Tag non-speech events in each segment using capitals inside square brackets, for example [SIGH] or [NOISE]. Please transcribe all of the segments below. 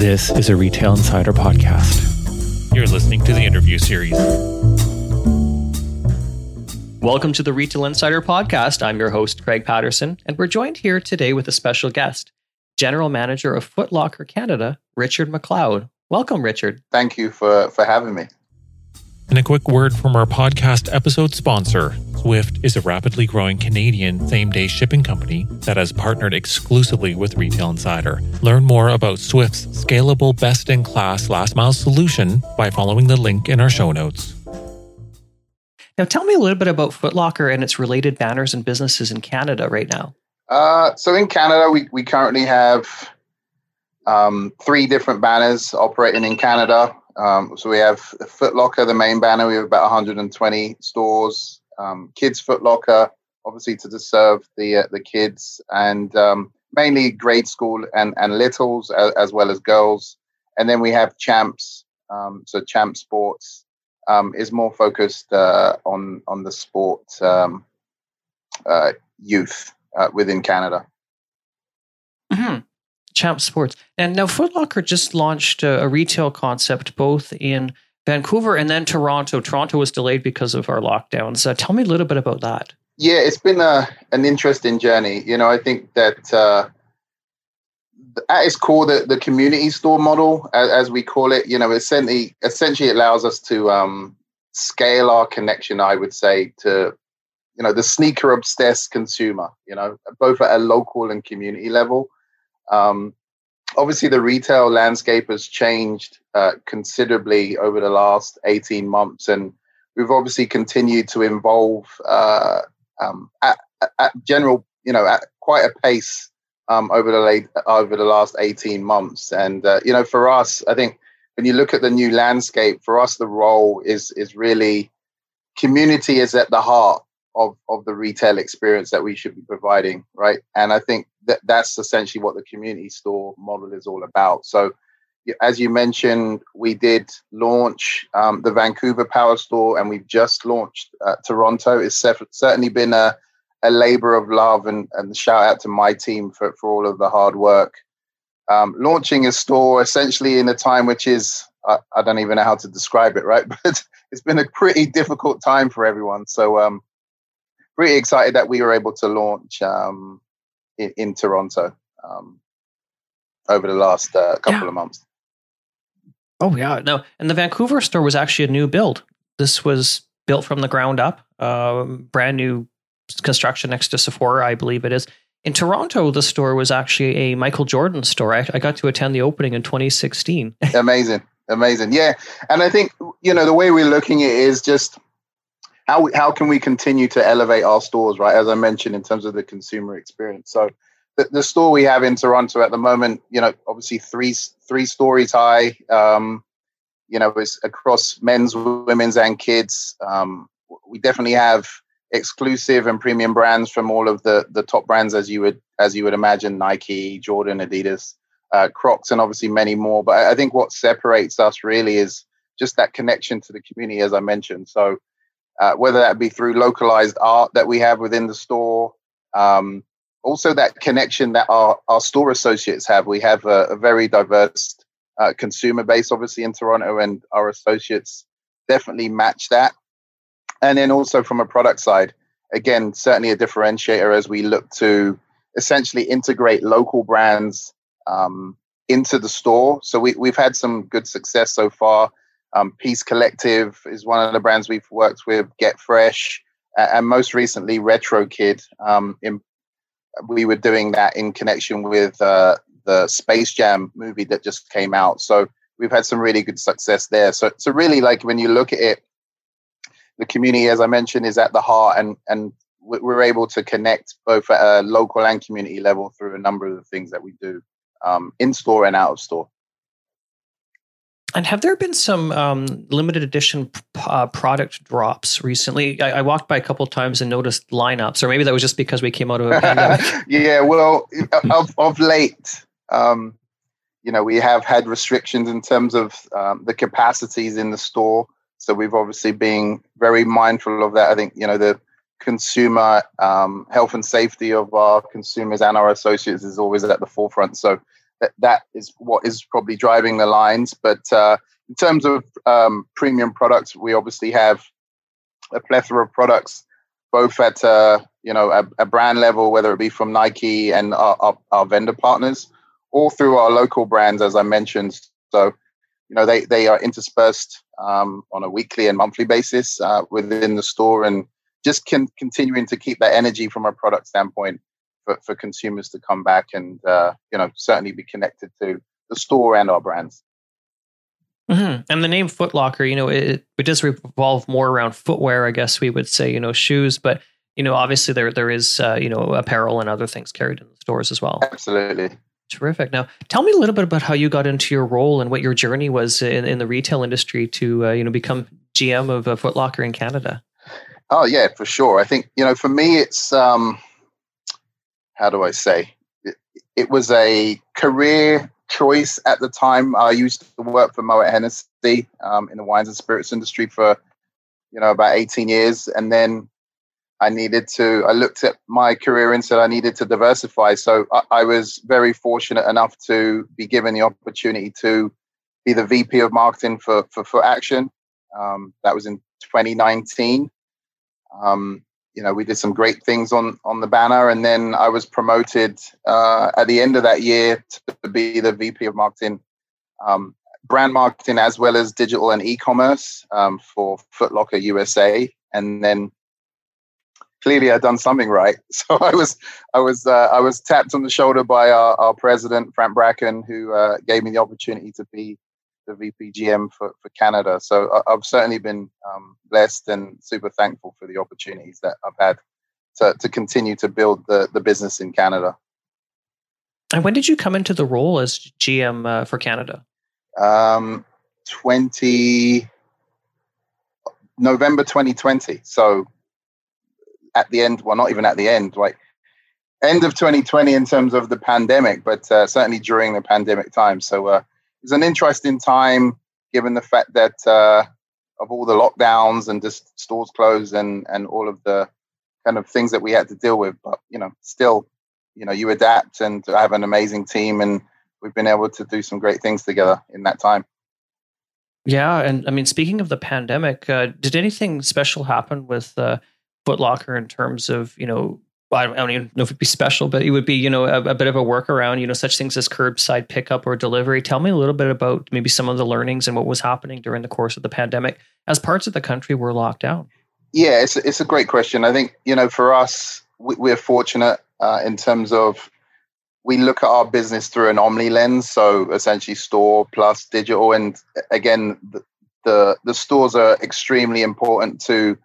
This is a Retail Insider podcast. You're listening to the interview series. Welcome to the Retail Insider podcast. I'm your host, Craig Patterson, and we're joined here today with a special guest, General Manager of Foot Locker Canada, Richard McLeod. Welcome, Richard. Thank you for, for having me. And a quick word from our podcast episode sponsor. Swyft is a rapidly growing Canadian same day shipping company that has partnered exclusively with Retail Insider. Learn more about Swyft's scalable, best in class last mile solution by following the link in our show notes. Now, tell me a little bit about Foot Locker and its related banners and businesses in Canada right now. Uh, so, in Canada, we, we currently have um, three different banners operating in Canada. Um, so we have Foot Locker, the main banner. We have about 120 stores. Um, kids Foot Locker, obviously to serve the uh, the kids, and um, mainly grade school and and littles as, as, well as girls. And then we have Champs. Um, so Champs Sports um, is more focused uh, on on the sport um, uh, youth uh, within Canada. Mm-hmm. Champs Sports. And now Foot Locker just launched a, a, retail concept both in Vancouver and then Toronto. Toronto was delayed because of our lockdowns. Uh, tell me a little bit about that. Yeah, it's been a, an interesting journey. You know, I think that uh, at its core, the, the community store model, as, as we call it, you know, essentially, essentially allows us to um, scale our connection, I would say, to you know the sneaker obsessed consumer you know both at a local and community level um, obviously, the retail landscape has changed uh, considerably over the last 18 months, and we've obviously continued to evolve uh, um, at, at, general, you know, at quite a pace um, over the late over the last 18 months. And uh, you know, for us, I think when you look at the new landscape, for us, the role is is really community is at the heart of of the retail experience that we should be providing, right? And I think that that's essentially what the community store model is all about. So, as you mentioned, we did launch um, the Vancouver Power Store, and we've just launched uh, Toronto. It's certainly been a a labor of love, and and shout out to my team for for all of the hard work. Um, launching a store essentially in a time which is I, I, don't even know how to describe it, right? [LAUGHS] But it's been a pretty difficult time for everyone. So um, pretty excited that we were able to launch um, in, in, Toronto um, over the last uh, couple yeah. of months. Oh yeah, no, and the Vancouver store was actually a new build. This was built from the ground up, uh, brand new construction next to Sephora, I believe it is. In Toronto, the store was actually a Michael Jordan store. I, I got to attend the opening in 2016. [LAUGHS] amazing, amazing, yeah. And I think you know the way we're looking at it is just how how can we continue to elevate our stores, right? As I mentioned, in terms of the consumer experience. So the, the store we have in Toronto at the moment, you know, obviously three three stories high. Um, you know, it's across men's, women's, and kids. Um, we definitely have exclusive and premium brands from all of the the top brands, as you would as you would imagine, Nike, Jordan, Adidas, uh, Crocs, and obviously many more. But I think what separates us really is just that connection to the community, as I mentioned. So uh, whether that be through localized art that we have within the store. Um, also, that connection that our, our store associates have. We have a, a very diverse uh, consumer base, obviously, in Toronto, and our associates definitely match that. And then also from a product side, again, certainly a differentiator as we look to essentially integrate local brands um, into the store. So we, we've had some good success so far um, Peace Collective is one of the brands we've worked with. Get Fresh, uh, and most recently Retro Kid. Um, in, we were doing that in connection with uh, the Space Jam movie that just came out. So we've had some really good success there. So, so really, like when you look at it, the community, as I mentioned, is at the heart, and and we're able to connect both at a local and community level through a number of the things that we do um, in store and out of store. And have there been some um, limited edition uh, product drops recently? I, I, walked by a couple times and noticed lineups, or maybe that was just because we came out of a pandemic. [LAUGHS] yeah, well, of, of late, um, you know, we have had restrictions in terms of um, the capacities in the store. So we've obviously been very mindful of that. I think, you know, the consumer um, health and safety of our consumers and our associates is always at the forefront. So that, that is what is probably driving the lines. But uh, in terms of um, premium products, we obviously have a plethora of products, both at uh, you know a, a, brand level, whether it be from Nike and our, our, our, vendor partners, or through our local brands, as I mentioned. So you know they they are interspersed um, on a weekly and monthly basis uh, within the store, and just can continuing to keep that energy from a product standpoint for, for consumers to come back and uh, you know certainly be connected to the store and our brands. Mm-hmm. And the name Foot Locker, you know, it, it does revolve more around footwear, I guess we would say, you know, shoes, but you know, obviously there there is uh, you know apparel and other things carried in the stores as well. Absolutely. Terrific. Now, tell me a little bit about how you got into your role and what your journey was in, in the retail industry to uh, you know become GM of uh, Foot Locker in Canada. Oh yeah, for sure. I think you know, for me, it's um, how do I say? It, it was a career choice at the time. I used to work for Moet Hennessy um, in the wines and spirits industry for you know about 18 years, and then I needed to. I looked at my career and said I needed to diversify. So I, I was very fortunate enough to be given the opportunity to be the VP of marketing for for Footaction. Um, that was in 2019. Um, you know, we did some great things on on the banner, and then I was promoted uh, at the end of that year to be the VP of marketing, um, brand marketing, as well as digital and e-commerce um, for Foot Locker USA. And then clearly, I'd done something right, [LAUGHS] so I was I was uh, I was tapped on the shoulder by our, our president Frank Bracken, who uh, gave me the opportunity to be the VP GM for, for Canada. So I, have certainly been um, blessed and super thankful for the opportunities that I've had to, to continue to build the, the business in Canada. And when did you come into the role as GM uh, for Canada? Um, 20 November 2020. So at the end, well, not even at the end, like end of 2020 in terms of the pandemic, but uh, certainly during the pandemic time. So uh, it's an interesting time given the fact that uh, of all the lockdowns and just stores closed and and all of the kind of things that we had to deal with. But you know, still, you know, you adapt, and have an amazing team, and we've been able to do some great things together in that time. Yeah, and I mean, speaking of the pandemic, uh, did anything special happen with uh, Foot Locker in terms of you know I don't even know if it'd be special, but it would be, you know, a, a, bit of a workaround, you know, such things as curbside pickup or delivery. Tell me a little bit about maybe some of the learnings and what was happening during the course of the pandemic as parts of the country were locked down. Yeah, it's, it's a great question. I think, you know, for us, we, are fortunate uh, in terms of we look at our business through an omni lens. So essentially store plus digital. And again, the, the, the stores are extremely important to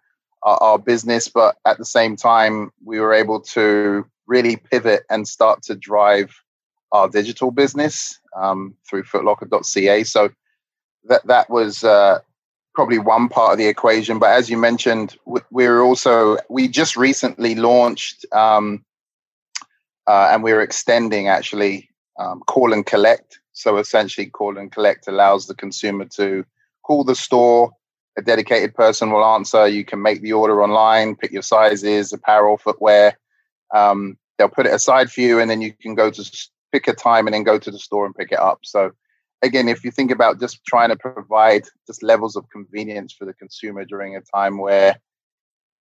our, our business, but at the same time, we were able to really pivot and start to drive our digital business um, through footlocker.ca. So that that was uh, probably one part of the equation. But as you mentioned, we are also we just recently launched um, uh, and we're extending actually um, call and collect. So essentially, call and collect allows the consumer to call the store a dedicated person will answer. You can make the order online, pick your sizes, apparel, footwear. Um, they'll put it aside for you, and then you can go to pick a time and then go to the store and pick it up. So, again, if you think about just trying to provide just levels of convenience for the consumer during a time where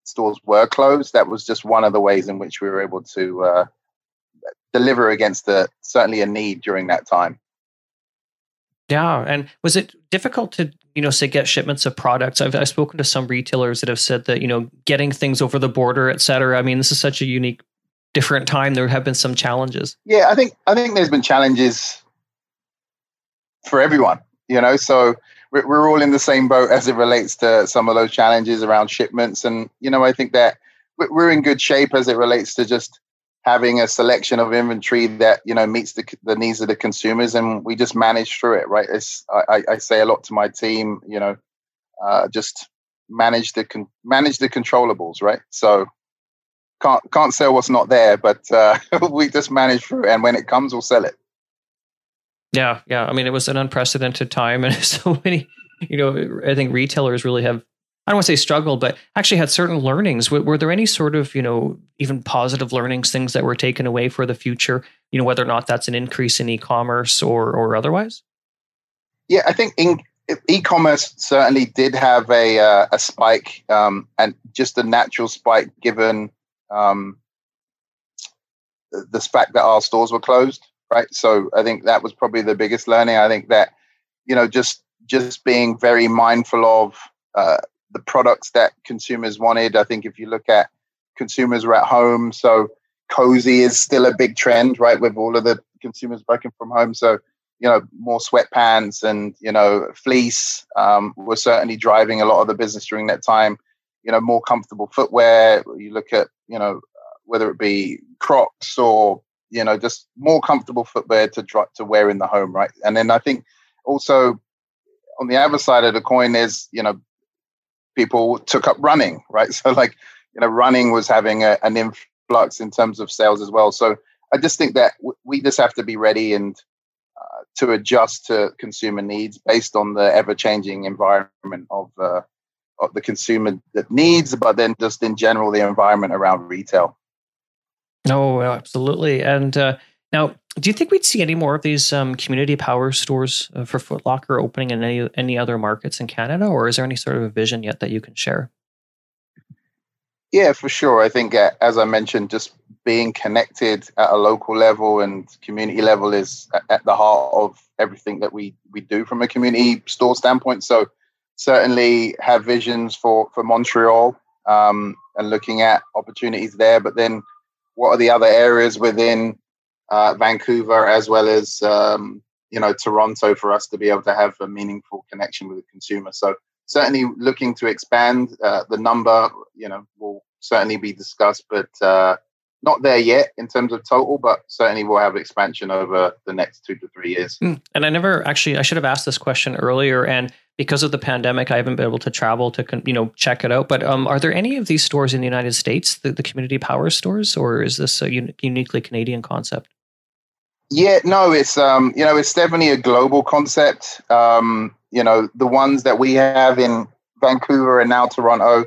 stores were closed, that was just one of the ways in which we were able to uh, deliver against the certainly a need during that time. Yeah, and was it difficult to you know say get shipments of products? I've, I've spoken to some retailers that have said that you know getting things over the border, et cetera. I mean, this is such a unique, different time. There have been some challenges. Yeah, I think I think there's been challenges for everyone. You know, so we're, we're all in the same boat as it relates to some of those challenges around shipments, and you know, I think that we're in good shape as it relates to just having a selection of inventory that you know meets the, the needs of the consumers and we just manage through it right? It's i, I say a lot to my team you know uh, just manage the con- manage the controllables right? So can't can't sell what's not there but uh, [LAUGHS] we just manage through it and when it comes we'll sell it. Yeah yeah. I mean it was an unprecedented time and [LAUGHS] so many you know i think retailers really have I don't want to say struggled, but actually had certain learnings. Were, were, there any sort of, you know, even positive learnings, things that were taken away for the future you know whether or not that's an increase in e-commerce or or otherwise? Yeah, I think in e-commerce certainly did have a uh, a spike um, and just a natural spike given um, the, the fact that our stores were closed right so i think that was probably the biggest learning i think that you know just just being very mindful of uh, the products that consumers wanted. I think if you look at consumers are at home so cozy is still a big trend right with all of the consumers working from home. So you know more sweatpants and you know fleece um, were certainly driving a lot of the business during that time. You know more comfortable footwear you look at you know whether it be crocs or you know just more comfortable footwear to try to wear in the home right? And then i think also on the other side of the coin is you know people took up running [LAUGHS] right so like you know running was having a, an influx in terms of sales as well so i just think that w- we just have to be ready and uh, to adjust to consumer needs based on the ever-changing environment of, uh, of the consumer that needs, but then just in general the environment around retail. No, absolutely. And uh, now, do you think we'd see any more of these um, community power stores uh, for Foot Locker opening in any any other markets in Canada, or is there any sort of a vision yet that you can share? Yeah, for sure. I think, uh, as I mentioned, just being connected at a local level and community level is at the heart of everything that we we do from a community store standpoint. So, certainly have visions for for Montreal um, and looking at opportunities there. But then, what are the other areas within uh, Vancouver as well as um, you know Toronto for us to be able to have a meaningful connection with the consumer? So certainly looking to expand. Uh, the number, you know, will certainly be discussed, but uh, not there yet in terms of total, but certainly we'll have expansion over the next two to three years. Hmm. And I never actually, I should have asked this question earlier. And because of the pandemic, I haven't been able to travel to, you know, check it out. But um, are there any of these stores in the United States, the, the community power stores, or is this a un- uniquely Canadian concept? Yeah, no, it's um, you know, it's definitely a global concept. Um, you know, the ones that we have in Vancouver and now Toronto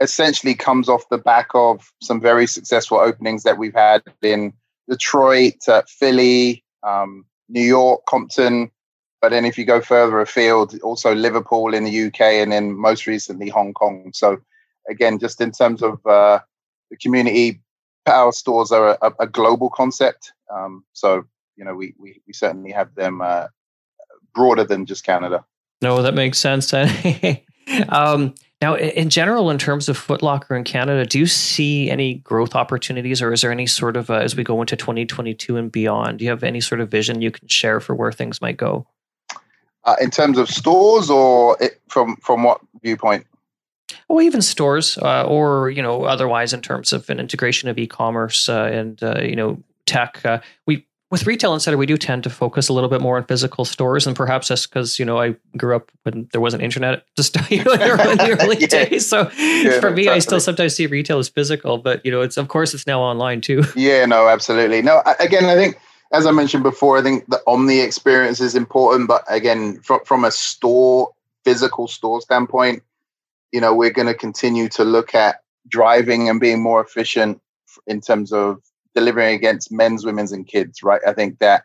essentially comes off the back of some very successful openings that we've had in Detroit, uh, Philly, um, New York, Compton. But then if you go further afield, also Liverpool in the UK, and then most recently Hong Kong. So again, just in terms of uh, the community, power stores are a, a global concept. Um, so you know, we we, we certainly have them uh, broader than just Canada. No, that makes sense. [LAUGHS] um, now, in general, in terms of Foot Locker in Canada, do you see any growth opportunities, or is there any sort of uh, as we go into 2022 and beyond? Do you have any sort of vision you can share for where things might go? Uh, in terms of stores, or it, from from what viewpoint? Well, even stores, uh, or you know, otherwise in terms of an integration of e-commerce uh, and uh, you know tech. Uh, we with Retail Insider, we do tend to focus a little bit more on physical stores, and perhaps that's because you know I grew up when there wasn't internet just [LAUGHS] in the early [LAUGHS] yeah. days. So yeah, for me, exactly. I still sometimes see retail as physical, but you know, it's of course it's now online too. [LAUGHS] Yeah, no, absolutely. No, again, I think as I mentioned before, I think the omni experience is important, but again, from from a store physical store standpoint, you know, we're going to continue to look at driving and being more efficient in terms of delivering against men's, women's, and kids, right? I think that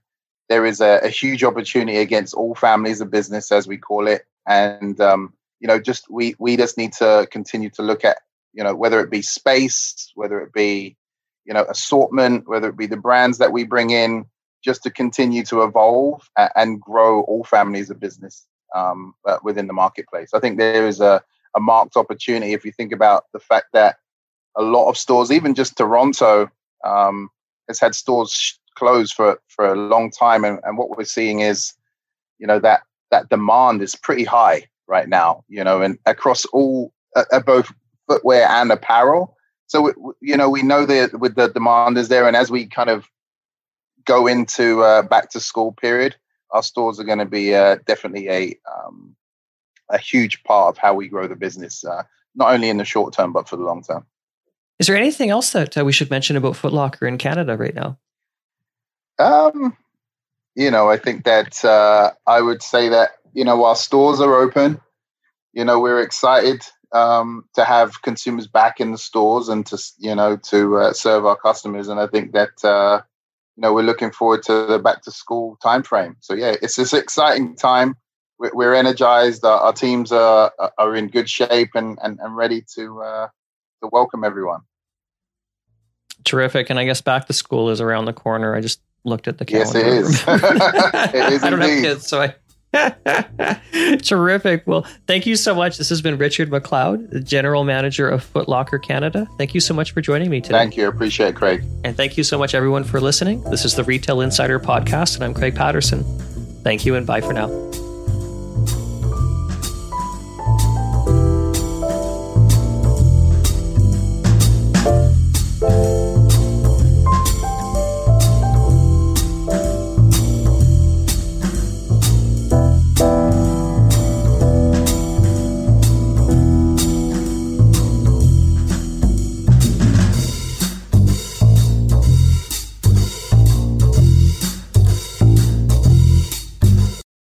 there is a, a huge opportunity against all families of business, as we call it, and um, you know, just we we just need to continue to look at you know whether it be space, whether it be you know assortment, whether it be the brands that we bring in, just to continue to evolve and grow all families of business um, uh, within the marketplace. I think there is a, a marked opportunity if you think about the fact that a lot of stores, even just Toronto, um, has had stores closed for for a long time, and, and what we're seeing is, you know, that that demand is pretty high right now. You know, and across all uh, both footwear and apparel. So you know, we know that with the demand is there, and as we kind of go into uh, back to school period, our stores are going to be uh, definitely a um, a huge part of how we grow the business, uh, not only in the short term but for the long term. Is there anything else that uh, we should mention about Foot Locker in Canada right now? Um, you know, I think that uh, I would say that you know while stores are open, you know we're excited um, to have consumers back in the stores and to you know to uh, serve our customers, and I think that uh, you know we're looking forward to the back to school timeframe. So yeah, it's this exciting time. We're, we're energized. Our, our, teams are are in good shape and and, and ready to uh, to welcome everyone. Terrific, and I guess back to school is around the corner. I just looked at the calendar. Yes, it is. [LAUGHS] it is [LAUGHS] I don't indeed. have kids, so I [LAUGHS] Terrific. Well, thank you so much. This has been Richard McLeod, the General Manager of Foot Locker Canada. Thank you so much for joining me today. Thank you. Appreciate it, Craig. And thank you so much, everyone, for listening. This is the Retail Insider Podcast, and I'm Craig Patterson. Thank you, and bye for now.